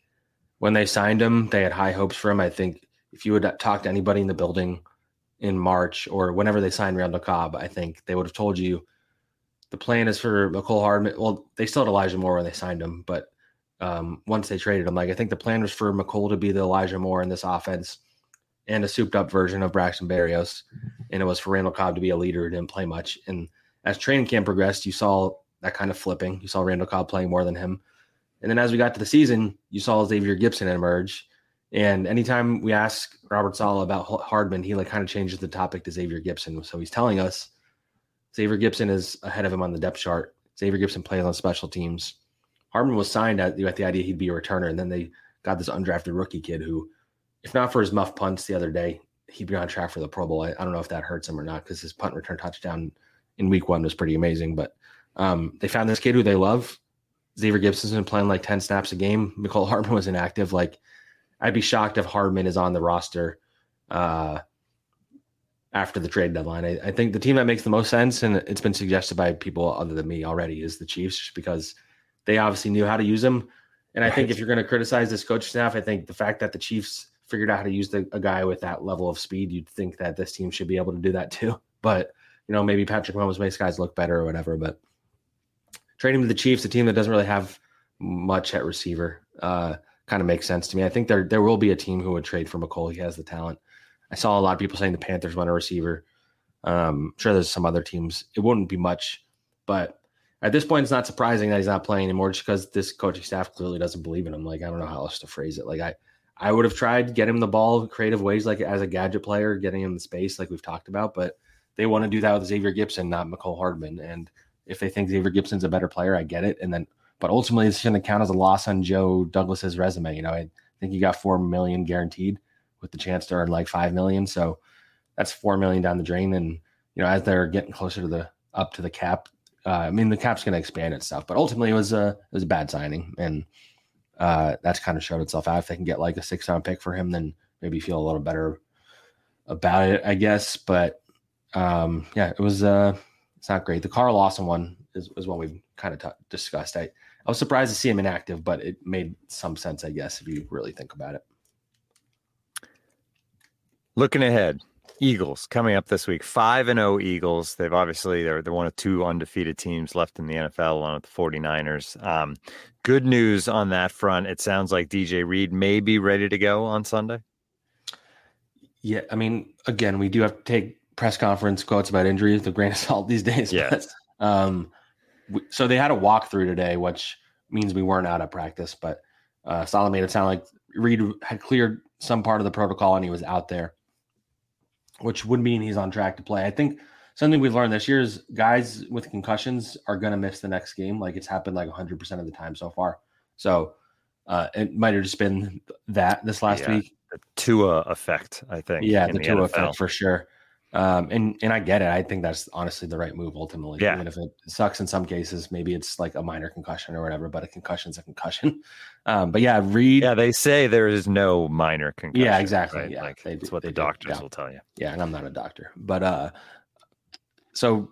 when they signed him, they had high hopes for him. I think if you would talk to anybody in the building in March or whenever they signed Randall Cobb, I think they would have told you the plan is for Mecole Hardman. Well, they still had Elijah Moore when they signed him, but um, once they traded him, like I think the plan was for Mecole to be the Elijah Moore in this offense and a souped up version of Braxton Berrios. And it was for Randall Cobb to be a leader who didn't play much. And as training camp progressed, you saw that kind of flipping. You saw Randall Cobb playing more than him. And then as we got to the season, you saw Xavier Gipson emerge. And anytime we ask Robert Saleh about Hardman, he like kind of changes the topic to Xavier Gipson. So he's telling us Xavier Gipson is ahead of him on the depth chart. Xavier Gipson plays on special teams. Hardman was signed at, at the idea he'd be a returner, and then they got this undrafted rookie kid who if not for his muff punts the other day, he'd be on track for the Pro Bowl. I, I don't know if that hurts him or not because his punt return touchdown in week one was pretty amazing. But um, they found this kid who they love. Xavier Gipson's been playing like 10 snaps a game. Mecole Hardman was inactive. Like, I'd be shocked if Hardman is on the roster uh, after the trade deadline. I, I, think the team that makes the most sense, and it's been suggested by people other than me already, is the Chiefs, just because they obviously knew how to use him. And I think if you're going to criticize this coach staff, I think the fact that the Chiefs figured out how to use the, a guy with that level of speed, you'd think that this team should be able to do that too. But you know, maybe Patrick Mahomes makes guys look better or whatever. But trading to the Chiefs, a team that doesn't really have much at receiver, uh, kind of makes sense to me. I think there there will be a team who would trade for Mecole. He has the talent. I saw a lot of people saying the Panthers want a receiver. Um, sure, there's some other teams. It wouldn't be much, but at this point, it's not surprising that he's not playing anymore, just because this coaching staff clearly doesn't believe in him. Like I don't know how else to phrase it. Like I, I would have tried get him the ball creative ways, like as a gadget player, getting him the space, like we've talked about. But they want to do that with Xavier Gipson, not Mecole Hardman. And if they think Xavier Gipson's a better player, I get it. And then, but ultimately, it's going to count as a loss on Joe Douglas's resume. You know, I think he got four million guaranteed with the chance to earn like five million. So that's four million down the drain. And you know, as they're getting closer to the up to the cap, uh, I mean, the cap's going to expand and stuff. But ultimately, it was a it was a bad signing and uh, that's kind of showed itself out. If they can get like a six round pick for him, then maybe feel a little better about it, I guess. But um, yeah, it was uh, it's not great. The Carl Lawson one is, is one we've kind of t- discussed. I I was surprised to see him inactive, but it made some sense, I guess, if you really think about it. Looking ahead, Eagles coming up this week. Five and zero oh Eagles. They've obviously they're they're one of two undefeated teams left in the NFL, along with the 49ers. Um, good news on that front. It sounds like DJ Reed may be ready to go on Sunday. Yeah, I mean, again, we do have to take press conference quotes about injuries, the grain of salt these days. Yes. But, um, we, so they had a walkthrough today, which means we weren't out of practice. But uh, made it sound like Reed had cleared some part of the protocol and he was out there which would mean he's on track to play. I think something we've learned this year is guys with concussions are going to miss the next game. Like it's happened like 100% of the time so far. So uh, it might have just been that this last yeah, week. The Tua effect, I think. Yeah, the, the Tua NFL. effect for sure. Um, and and I get it. I think that's honestly the right move ultimately. Yeah. Even if it sucks in some cases, maybe it's like a minor concussion or whatever, but a concussion's a concussion. Um, but yeah, Reed. Yeah, they say there is no minor concussion. Yeah, exactly. Right? Yeah, like, they, that's what the doctors will tell you. Yeah, and I'm not a doctor, but uh, so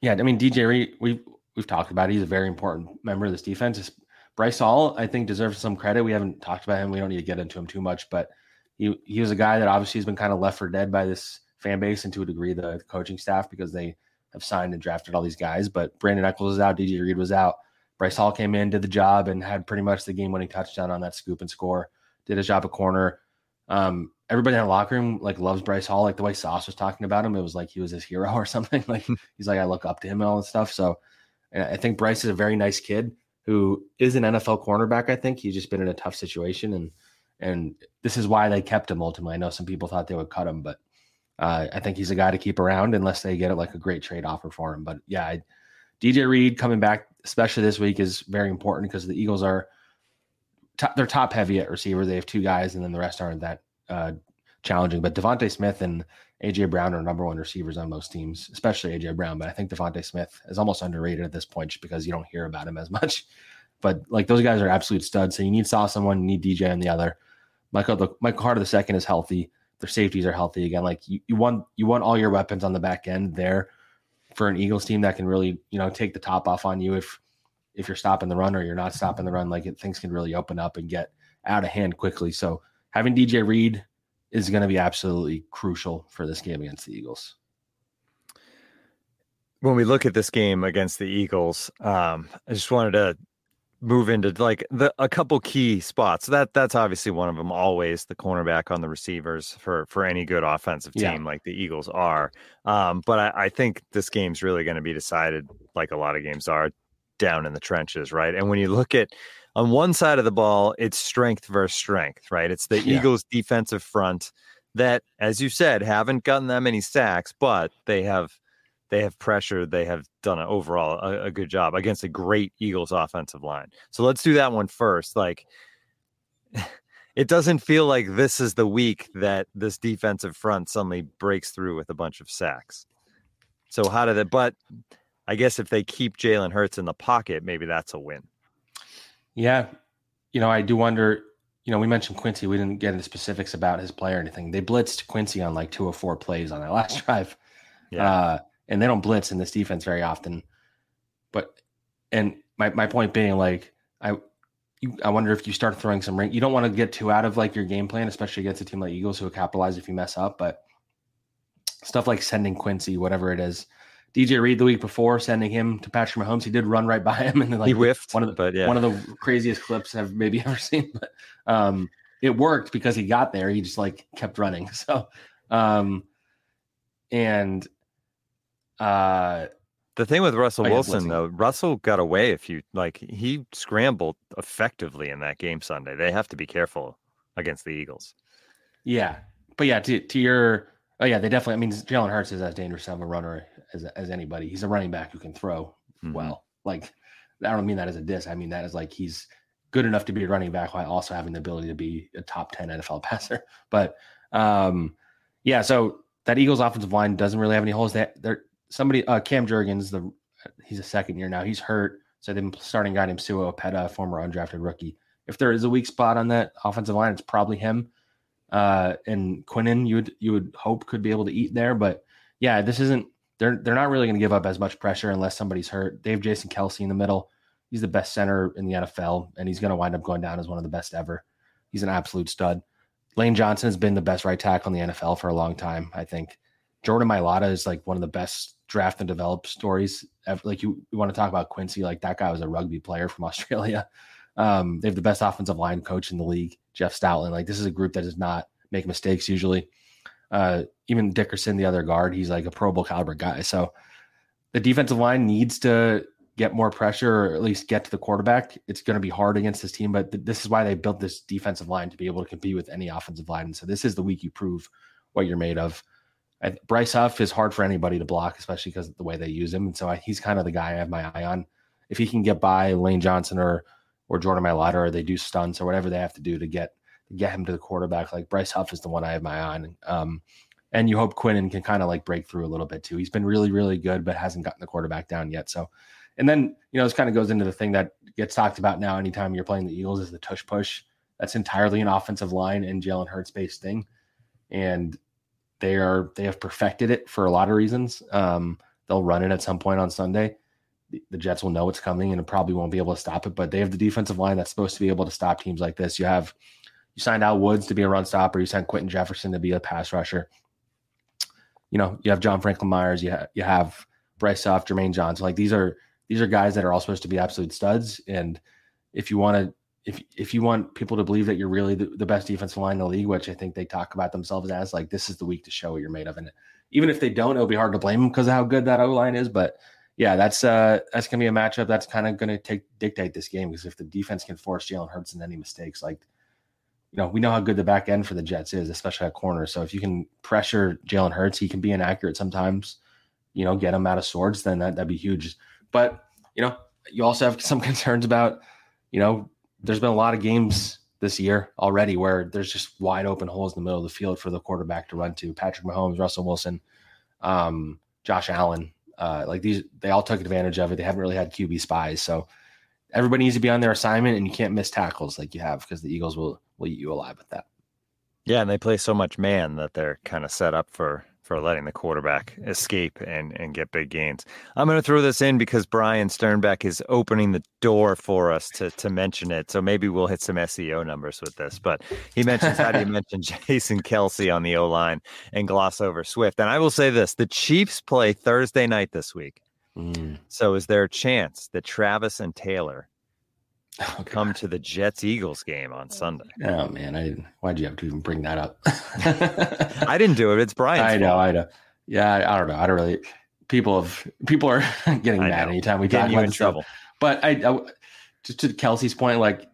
yeah, I mean DJ Reed, we've we've talked about. It. He's a very important member of this defense. Bryce Hall, I think, deserves some credit. We haven't talked about him. We don't need to get into him too much, but he he was a guy that obviously has been kind of left for dead by this fan base and to a degree the coaching staff because they have signed and drafted all these guys. But Brandon Echols was out, DJ Reed was out. Bryce Hall came in, did the job, and had pretty much the game winning touchdown on that scoop and score. Did his job at corner. Um, everybody in the locker room like loves Bryce Hall. Like the way Sauce was talking about him, it was like he was his hero or something. Like he's like I look up to him and all this stuff. So I think Bryce is a very nice kid who is an NFL cornerback. I think he's just been in a tough situation, and and this is why they kept him ultimately. I know some people thought they would cut him, but uh, I think he's a guy to keep around unless they get like a great trade offer for him. But yeah, I, DJ Reed coming back, especially this week, is very important because the Eagles are they're top heavy at receiver. They have two guys, and then the rest aren't that uh, challenging. But DeVonta Smith and AJ Brown are number one receivers on most teams, especially AJ Brown. But I think DeVonta Smith is almost underrated at this point just because you don't hear about him as much. But like those guys are absolute studs. So you need Sauce on one, you need DJ on the other. Michael the Michael Carter the second is healthy their safeties are healthy again. Like you, you want you want all your weapons on the back end there for an Eagles team that can really you know take the top off on you if if you're stopping the run or you're not stopping the run. Like it, things can really open up and get out of hand quickly. So having DJ Reed is going to be absolutely crucial for this game against the Eagles. When we look at this game against the Eagles, um, I just wanted to move into like the a couple key spots. That that's obviously one of them. Always the cornerback on the receivers for for any good offensive team yeah. like the Eagles are. Um, but I, I think this game's really going to be decided like a lot of games are down in the trenches, right? And when you look at on one side of the ball, it's strength versus strength, right? It's the yeah. Eagles defensive front that, as you said, haven't gotten that many sacks, but they have they have pressure. They have done an overall a, a, good job against a great Eagles offensive line. So let's do that one first. Like, it doesn't feel like this is the week that this defensive front suddenly breaks through with a bunch of sacks. So how did it? But I guess if they keep Jalen Hurts in the pocket, maybe that's a win. Yeah, you know, I do wonder. You know, we mentioned Quincy. We didn't get into specifics about his play or anything. They blitzed Quincy on like two or four plays on that last drive. Yeah. Uh, and they don't blitz in this defense very often. But and my my point being like I you, I wonder if you start throwing some ring. You don't want to get too out of like your game plan, especially against a team like Eagles who will capitalize if you mess up. But stuff like sending Quincy, whatever it is. DJ Reed the week before sending him to Patrick Mahomes, he did run right by him and then like he whiffed. One of the but yeah. one of the craziest clips I've maybe ever seen. But um, it worked because he got there. He just like kept running. So um, and uh, the thing with Russell Wilson, though, Russell got away a few. Like he scrambled effectively in that game Sunday. They have to be careful against the Eagles. Yeah, but yeah, to, to your oh yeah, they definitely. I mean, Jalen Hurts is as dangerous of a runner as as anybody. He's a running back who can throw mm-hmm. well. Like I don't mean that as a diss. I mean that as like he's good enough to be a running back while also having the ability to be a top ten NFL passer. But um, yeah, so that Eagles offensive line doesn't really have any holes. That they're somebody uh, Cam Jurgens, the he's a second year now. He's hurt, so they've been starting guy named Sua Opeta, former undrafted rookie. If there is a weak spot on that offensive line, it's probably him. Uh, and Quinnen, you would you would hope could be able to eat there, but yeah, this isn't. They're they're not really going to give up as much pressure unless somebody's hurt. They have Jason Kelce in the middle. he's the best center in the NFL, and he's going to wind up going down as one of the best ever. He's an absolute stud. Lane Johnson has been the best right tackle in the NFL for a long time. I think Jordan Mailata is like one of the best draft and develop stories. Ever. Like you, you want to talk about Quincy, like that guy was a rugby player from Australia. Um, they have the best offensive line coach in the league, Jeff Stoutland. Like this is a group that does not make mistakes usually. Uh, even Dickerson, the other guard, he's like a Pro Bowl caliber guy. So the defensive line needs to get more pressure or at least get to the quarterback. It's going to be hard against this team, but th- this is why they built this defensive line to be able to compete with any offensive line. And so this is the week you prove what you're made of. I, Bryce Huff is hard for anybody to block, especially because of the way they use him. And so I, he's kind of the guy I have my eye on. If he can get by Lane Johnson or or Jordan Mailata, or they do stunts or whatever they have to do to get get him to the quarterback, like Bryce Huff is the one I have my eye on. Um, and you hope Quinnen can kind of like break through a little bit too. He's been really, really good, but hasn't gotten the quarterback down yet. So, and then you know, this kind of goes into the thing that gets talked about now. Anytime you're playing the Eagles, is the tush push. That's entirely an offensive line and Jalen Hurts based thing, and they are they have perfected it for a lot of reasons. Um, they'll run it at some point on Sunday. The, the Jets will know it's coming and it probably won't be able to stop it. But they have the defensive line that's supposed to be able to stop teams like this. You have you signed Al Woods to be a run stopper. You signed Quinton Jefferson to be a pass rusher. You know, you have John Franklin Myers. You have you have Bryce Huff, Jermaine Johnson. Like these are these are guys that are all supposed to be absolute studs. And if you want to if if you want people to believe that you're really the, the, best defensive line in the league, which I think they talk about themselves as, like this is the week to show what you're made of. And even if they don't, it'll be hard to blame them because of how good that O line is. But yeah, that's uh that's gonna be a matchup that's kind of gonna take dictate this game because if the defense can force Jalen Hurts in any mistakes, like you know, we know how good the back end for the Jets is, especially at corner. So if you can pressure Jalen Hurts, he can be inaccurate sometimes. You know, get him out of sorts, then that that'd be huge. But you know, you also have some concerns about, you know, there's been a lot of games this year already where there's just wide open holes in the middle of the field for the quarterback to run to. Patrick Mahomes, Russell Wilson, um, Josh Allen, uh, like these, they all took advantage of it. They haven't really had QB spies, so everybody needs to be on their assignment, and you can't miss tackles like you have because the Eagles will will eat you alive with that. Yeah, and they play so much man that they're kind of set up for for letting the quarterback escape and, and get big gains. I'm going to throw this in because Brian Sternbeck is opening the door for us to, to mention it. So maybe we'll hit some SEO numbers with this. But he mentions how do you mention Jason Kelce on the O line and gloss over Swift. And I will say this the Chiefs play Thursday night this week. Mm. So is there a chance that Travis and Taylor oh, come to the Jets Eagles game on Sunday. Oh man, I didn't. Why'd you have to even bring that up? I didn't do it. It's Brian. I know. Fault. I know. Yeah, I, I, don't know. I don't really. People have people are getting I mad know. anytime we talk about in trouble. But I, I, just to Kelce's point, like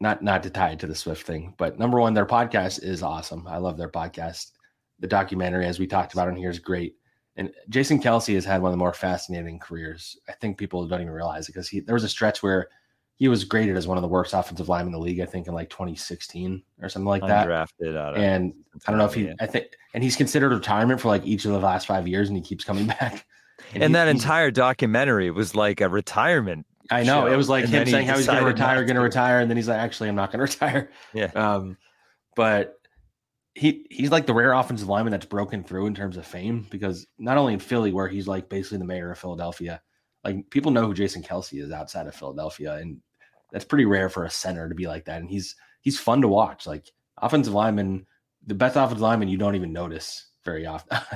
not not to tie it to the Swift thing, but number one, their podcast is awesome. I love their podcast. The documentary, as we talked about on here, is great. And Jason Kelce has had one of the more fascinating careers. I think people don't even realize it because he there was a stretch where he was graded as one of the worst offensive linemen in the league, I think in like 2016 or something like that. Drafted and I don't know if he, I think, and he's considered retirement for like each of the last five years, and he keeps coming back. And, and he, that entire documentary was like a retirement. I know show. it was like and him saying he how he's going to retire, going to retire, and then he's like, actually, I'm not going to retire. Yeah. Um, but he he's like the rare offensive lineman that's broken through in terms of fame because not only in Philly, where he's like basically the mayor of Philadelphia, like people know who Jason Kelce is outside of Philadelphia, and that's pretty rare for a center to be like that. And he's he's fun to watch. Like offensive lineman, the best offensive lineman you don't even notice very often.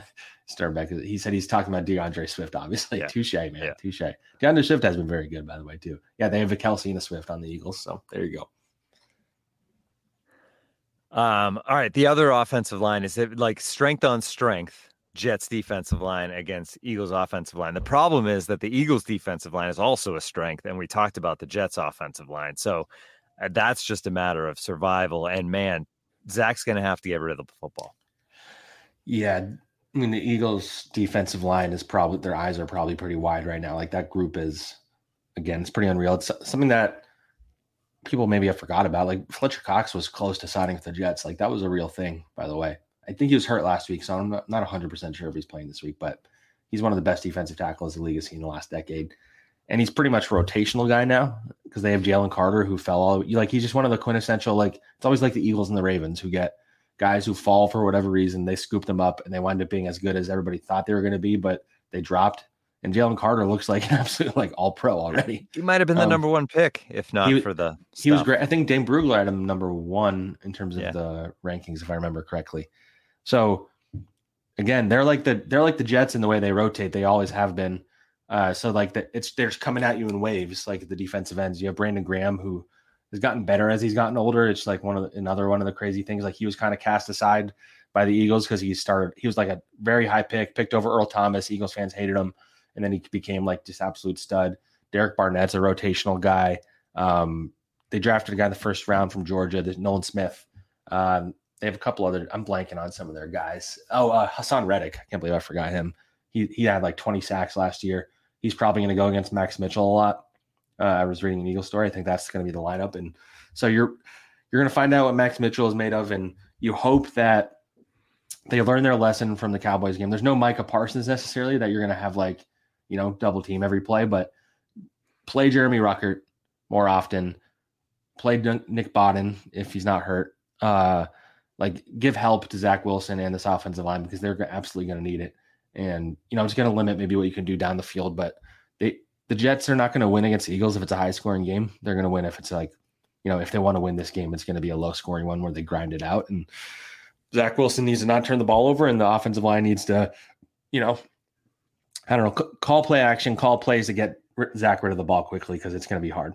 Sternbeck, he said he's talking about DeAndre Swift, obviously. Yeah. Touche, man. Yeah. Touche. DeAndre Swift has been very good, by the way, too. Yeah, they have a Kelce and a Swift on the Eagles. So there you go. Um, all right. The other offensive line is it like strength on strength. Jets defensive line against Eagles offensive line. The problem is that the Eagles defensive line is also a strength, and we talked about the Jets offensive line. So uh, that's just a matter of survival. And man, Zach's going to have to get rid of the football. Yeah, I mean the Eagles defensive line is probably their eyes are probably pretty wide right now. Like that group is, again, it's pretty unreal. It's something that people maybe have forgot about. Like Fletcher Cox was close to signing with the Jets. Like that was a real thing, by the way. I think he was hurt last week, so I'm not, not 100% sure if he's playing this week, but he's one of the best defensive tackles the league has seen in the last decade. And he's pretty much rotational guy now because they have Jalen Carter who fell all like he's just one of the quintessential like it's always like the Eagles and the Ravens who get guys who fall for whatever reason they scoop them up and they wind up being as good as everybody thought they were going to be, but they dropped. and Jalen Carter looks like an absolute like all pro already. He might have been the um, number one pick, if not he, for the. Stuff. He was great. I think Dane Brugler had him number one in terms of yeah. the rankings, if I remember correctly. So again, they're like the they're like the Jets in the way they rotate. They always have been. Uh, so like the, it's they're coming at you in waves, like the defensive ends. You have Brandon Graham who has gotten better as he's gotten older. It's like one of the, another one of the crazy things. Like he was kind of cast aside by the Eagles because he started. He was like a very high pick, picked over Earl Thomas. Eagles fans hated him, and then he became like just absolute stud. Derek Barnett's a rotational guy. Um, they drafted a guy in the first round from Georgia, Nolan Smith. Um, they have a couple other. I'm blanking on some of their guys. Oh, uh, Haason Reddick. I can't believe I forgot him. He he had like 20 sacks last year. He's probably going to go against Max Mitchell a lot. Uh, I was reading an Eagle story. I think that's going to be the lineup, and so you're you're going to find out what Max Mitchell is made of, and you hope that they learn their lesson from the Cowboys game. There's no Micah Parsons necessarily that you're going to have like you know double team every play, but play Jeremy Ruckert more often. Play Nick Bawden if he's not hurt. Uh, like give help to Zach Wilson and this offensive line because they're absolutely going to need it. And you know, I'm just going to limit maybe what you can do down the field, but they the Jets are not going to win against the Eagles if it's a high scoring game. They're going to win if it's like, you know, if they want to win this game, it's going to be a low scoring one where they grind it out. And Zach Wilson needs to not turn the ball over, and the offensive line needs to, you know, I don't know, call play action, call plays to get Zach rid of the ball quickly because it's going to be hard.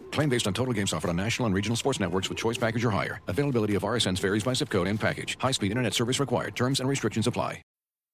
Claim based on total games offered on national and regional sports networks with choice package or higher. Availability of RSNs varies by zip code and package. High-speed internet service required. Terms and restrictions apply.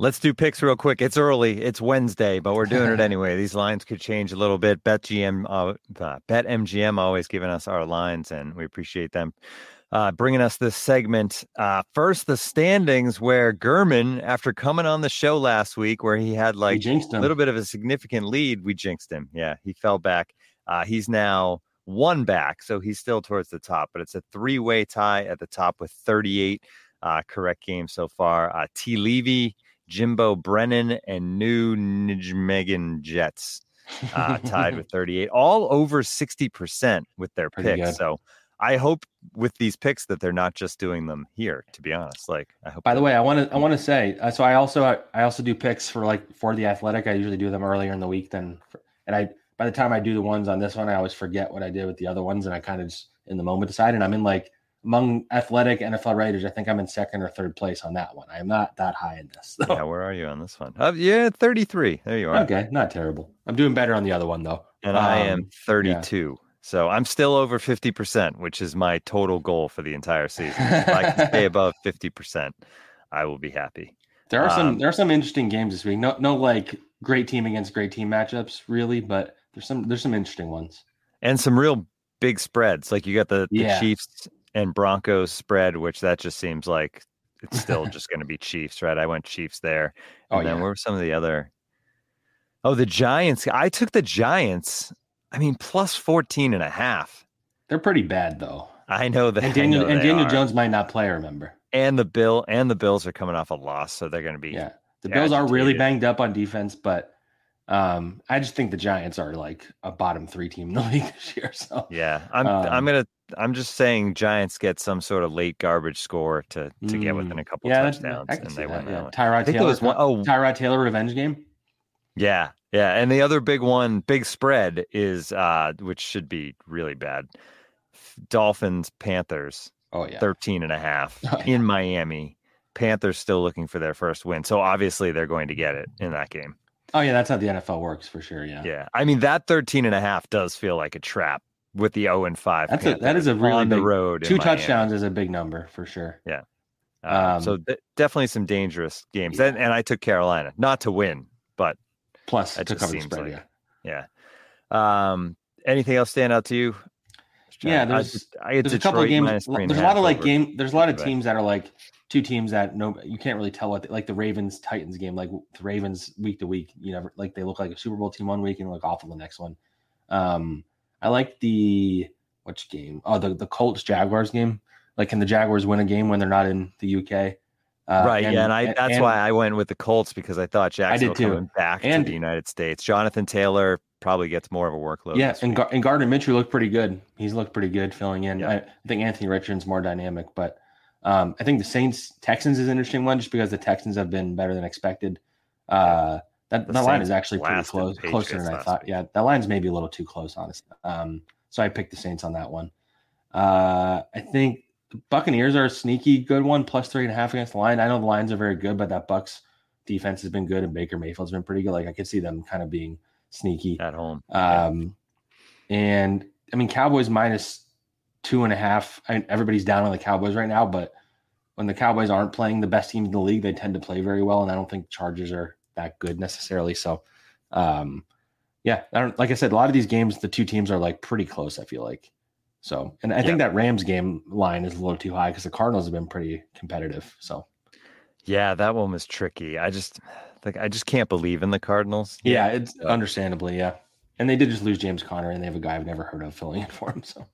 Let's do picks real quick. It's early. It's Wednesday, but we're doing it anyway. These lines could change a little bit. BetGM, uh, uh, BetMGM always giving us our lines, and we appreciate them uh, bringing us this segment. Uh, first, the standings where Gurman, after coming on the show last week, where he had like a little bit of a significant lead, we jinxed him. Yeah, he fell back. Uh, he's now one back, so he's still towards the top, but it's a three way tie at the top with 38 uh, correct games so far. Uh, T. Levy Jimbo Brennan and New Nijmegen Jets uh, tied with 38, all over 60% with their picks. So I hope with these picks that they're not just doing them here. To be honest, like I hope. By the way, I want to I want to say uh, so. I also I, I, also do picks for like for the athletic. I usually do them earlier in the week than, for, and I by the time I do the ones on this one, I always forget what I did with the other ones, and I kind of just in the moment decide. And I'm in like among athletic NFL writers, I think I'm in second or third place on that one. I am not that high in this. Yeah, where are you on this one? Uh, yeah, 33. There you are. Okay, not terrible. I'm doing better on the other one though. And um, I am 32. Yeah. So I'm still over 50%, which is my total goal for the entire season. if I can stay above 50%, I will be happy. There are some um, there are some interesting games this week. No no like great team against great team matchups really, but there's some there's some interesting ones. And some real big spreads. Like you got the, the yeah. Chiefs and Broncos spread, which that just seems like it's still just going to be Chiefs, right? I went Chiefs there. And oh, then yeah. where were some of the other? Oh, the Giants. I took the Giants. I mean, plus 14 and a half. They're pretty bad, though. I know that. And Daniel, and Daniel Jones might not play, remember? And the Bill and the Bills are coming off a loss, so they're going to be. Yeah. The Bills are really banged up on defense, but um, I just think the Giants are like a bottom three team in the league this year. So yeah, I'm um, I'm gonna I'm just saying Giants get some sort of late garbage score to to mm, get within a couple yeah, touchdowns and they win. Yeah. Tyrod Taylor, was one, oh, Tyrod Taylor revenge game. Yeah, yeah, and the other big one, big spread is uh, which should be really bad. Dolphins Panthers. Oh yeah, 13 and a half oh, yeah. in Miami. Panthers still looking for their first win. So obviously they're going to get it in that game. Oh yeah, that's how the NFL works for sure. Yeah. Yeah. I mean, that 13 and a half does feel like a trap with the 0 and 5. That's a, that is a really on big, the road. Two touchdowns is a big number for sure. Yeah. Uh, um, so th- definitely some dangerous games. Yeah. And, and I took Carolina, not to win, but plus it to cover spread. Like, yeah. Yeah. Um, anything else stand out to you? Yeah, there's, I, I there's a couple of games. There's a lot of like game. There's a lot of teams that are like two teams that no, you can't really tell what like the Ravens Titans game. Like the Ravens week to week, you know, like they look like a Super Bowl team one week and look awful the next one. Um, I like the which game? Oh, the the Colts Jaguars game. Like, can the Jaguars win a game when they're not in the UK? Uh, right, and, yeah, and I and, that's and, why I went with the Colts because I thought Jacksonville coming back and, to the United States. Jonathan Taylor probably gets more of a workload. Yeah, and, Gar- and Gardner Minshew looked pretty good. He's looked pretty good filling in. Yeah. I, I, think Anthony Richardson's more dynamic, but um, I think the Saints Texans is an interesting one just because the Texans have been better than expected. Uh, that the, line is actually pretty close, closer than I thought. Week. Yeah, that line's maybe a little too close, honestly. Um, so I picked the Saints on that one. Uh, I think the Buccaneers are a sneaky good one, plus three and a half against the line. I know the lines are very good, but that Bucks defense has been good, and Baker Mayfield's been pretty good. Like I could see them kind of being sneaky at home. Um, yeah. and I mean Cowboys minus two and a half. I mean, everybody's down on the Cowboys right now, but when the Cowboys aren't playing the best teams in the league, they tend to play very well, and I don't think Chargers are that good necessarily. So, um, yeah, I don't like I said, a lot of these games, the two teams are like pretty close. I feel like. So, and I yeah. think that Rams game line is a little too high because the Cardinals have been pretty competitive. So, yeah, that one was tricky. I just like I just can't believe in the Cardinals. Yeah, it's understandably, yeah. And they did just lose James Conner, and they have a guy I've never heard of filling in for him. So,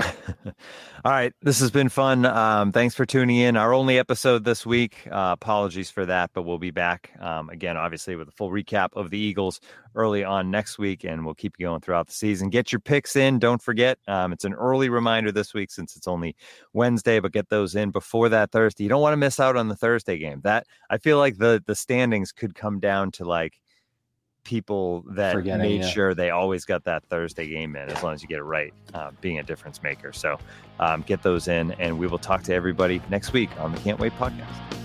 All right, this has been fun. Um, thanks for tuning in. Our only episode this week. Uh, apologies for that, but we'll be back um, again, obviously, with a full recap of the Eagles early on next week, and we'll keep going throughout the season. Get your picks in. Don't forget, um, it's an early reminder this week since it's only Wednesday, but get those in before that Thursday. You don't want to miss out on the Thursday game. That I feel like the the standings could come down to like people that Forgetting, made yeah. sure they always got that Thursday game in as long as you get it right, uh, being a difference maker. So um, get those in, and we will talk to everybody next week on the Can't Wait podcast.